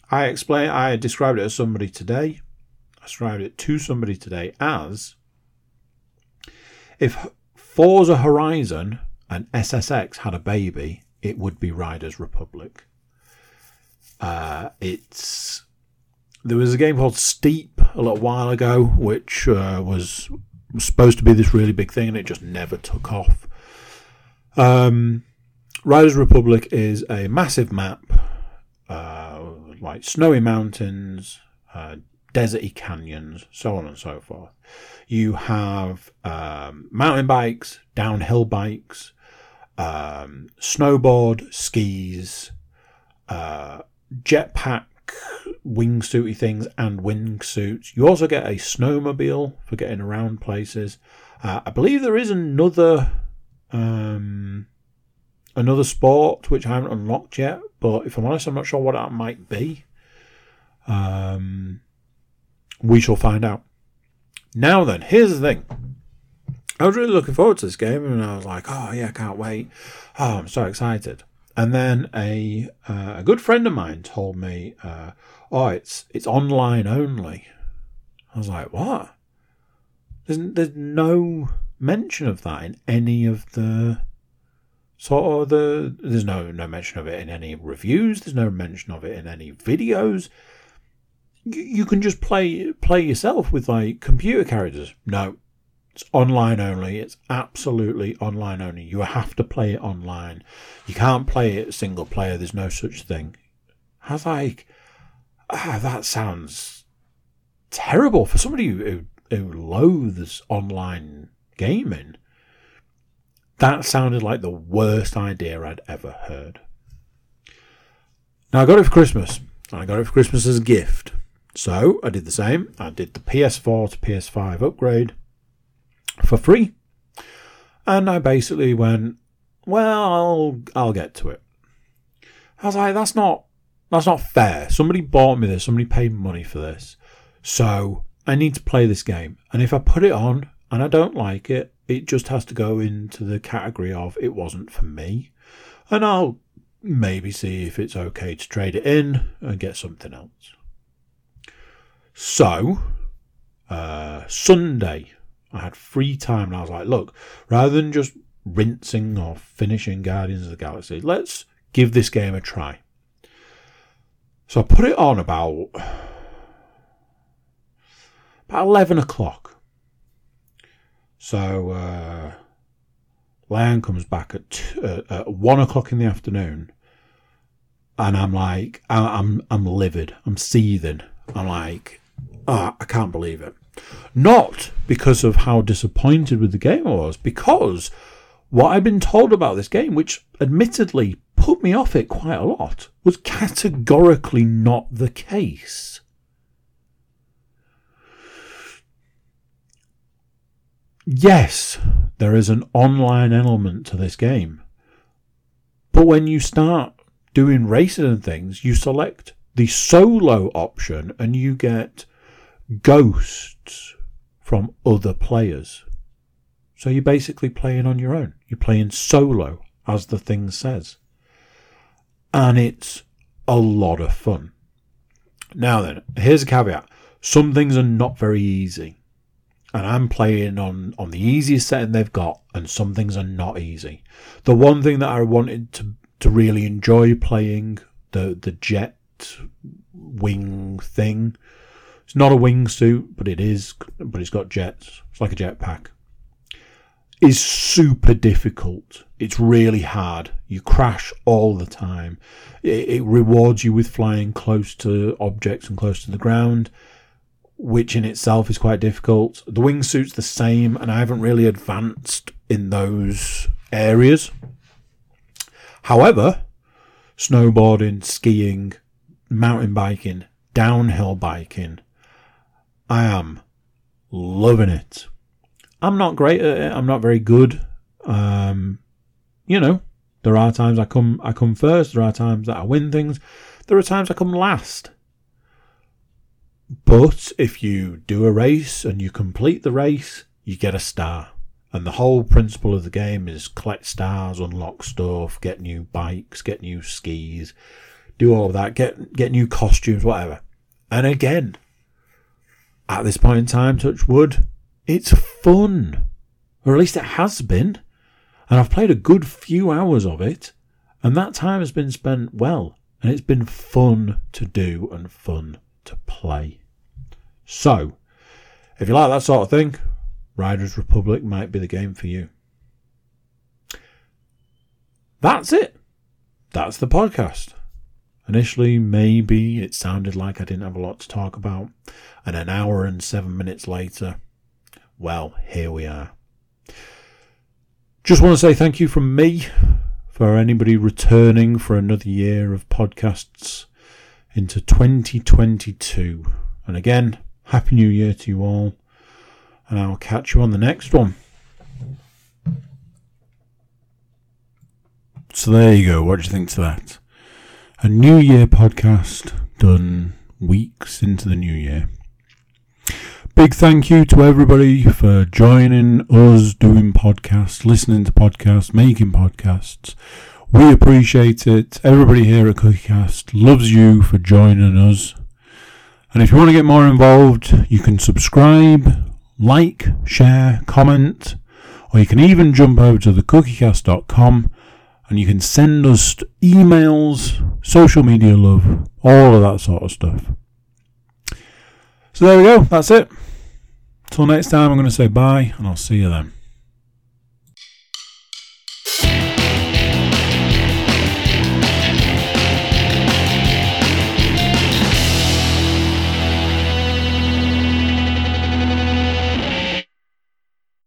I explain. I described it as somebody today. I described it to somebody today as if Forza Horizon and SSX had a baby, it would be Riders Republic. Uh, it's there was a game called Steep a little while ago, which uh, was was supposed to be this really big thing and it just never took off. Um, Riders Republic is a massive map, uh, like snowy mountains, uh, deserty canyons, so on and so forth. You have um, mountain bikes, downhill bikes, um, snowboard, skis, uh, jetpack wingsuity things and wingsuits. You also get a snowmobile for getting around places. Uh, I believe there is another um, another sport which I haven't unlocked yet, but if I'm honest, I'm not sure what that might be. Um, we shall find out. Now then, here's the thing. I was really looking forward to this game, and I was like, "Oh yeah, I can't wait! Oh, I'm so excited!" And then a uh, a good friend of mine told me, uh, "Oh, it's it's online only." I was like, "What?" There's there's no mention of that in any of the sort of the. There's no no mention of it in any reviews. There's no mention of it in any videos. You, you can just play play yourself with like computer characters. No, it's online only. It's absolutely online only. You have to play it online. You can't play it single player. There's no such thing. I was like, ah, that sounds terrible for somebody who, who loathes online gaming. That sounded like the worst idea I'd ever heard. Now, I got it for Christmas. I got it for Christmas as a gift. So I did the same. I did the PS4 to PS5 upgrade for free. And I basically went, well, I'll, I'll get to it. I was like, that's not, that's not fair. Somebody bought me this. Somebody paid money for this. So I need to play this game. And if I put it on and I don't like it, it just has to go into the category of it wasn't for me. And I'll maybe see if it's okay to trade it in and get something else. So, uh, Sunday, I had free time and I was like, look, rather than just rinsing or finishing Guardians of the Galaxy, let's give this game a try. So I put it on about about eleven o'clock. So uh, Lion comes back at, t- uh, at one o'clock in the afternoon, and I'm like, I'm I'm livid, I'm seething. I'm like, oh, I can't believe it. Not because of how disappointed with the game I was, because what I'd been told about this game, which admittedly put me off it quite a lot, was categorically not the case. Yes, there is an online element to this game. But when you start doing races and things, you select the solo option and you get ghosts from other players. So you're basically playing on your own. You're playing solo, as the thing says. And it's a lot of fun. Now then, here's a caveat. Some things are not very easy. And I'm playing on, on the easiest setting they've got, and some things are not easy. The one thing that I wanted to, to really enjoy playing, the, the jet wing thing, it's not a wingsuit, but it is. But it's got jets. It's like a jetpack. Is super difficult. It's really hard. You crash all the time. It, it rewards you with flying close to objects and close to the ground, which in itself is quite difficult. The wingsuit's the same, and I haven't really advanced in those areas. However, snowboarding, skiing, mountain biking, downhill biking, I am loving it. I'm not great at it. I'm not very good. Um, you know, there are times I come I come first. There are times that I win things. There are times I come last. But if you do a race and you complete the race, you get a star. And the whole principle of the game is collect stars, unlock stuff, get new bikes, get new skis, do all of that, get get new costumes, whatever. And again, at this point in time, touch wood, it's fun. Or at least it has been. And I've played a good few hours of it, and that time has been spent well, and it's been fun to do and fun to play. So, if you like that sort of thing, Riders Republic might be the game for you. That's it. That's the podcast. Initially, maybe it sounded like I didn't have a lot to talk about, and an hour and seven minutes later, well, here we are. Just want to say thank you from me for anybody returning for another year of podcasts into 2022. And again, Happy New Year to you all, and I'll catch you on the next one. So there you go. What do you think to that? A New Year podcast done weeks into the new year. Big thank you to everybody for joining us doing podcasts, listening to podcasts, making podcasts. We appreciate it. Everybody here at CookieCast loves you for joining us. And if you want to get more involved, you can subscribe, like, share, comment, or you can even jump over to thecookiecast.com and you can send us emails, social media love, all of that sort of stuff. So there we go, that's it. Till next time, I'm going to say bye, and I'll see you then.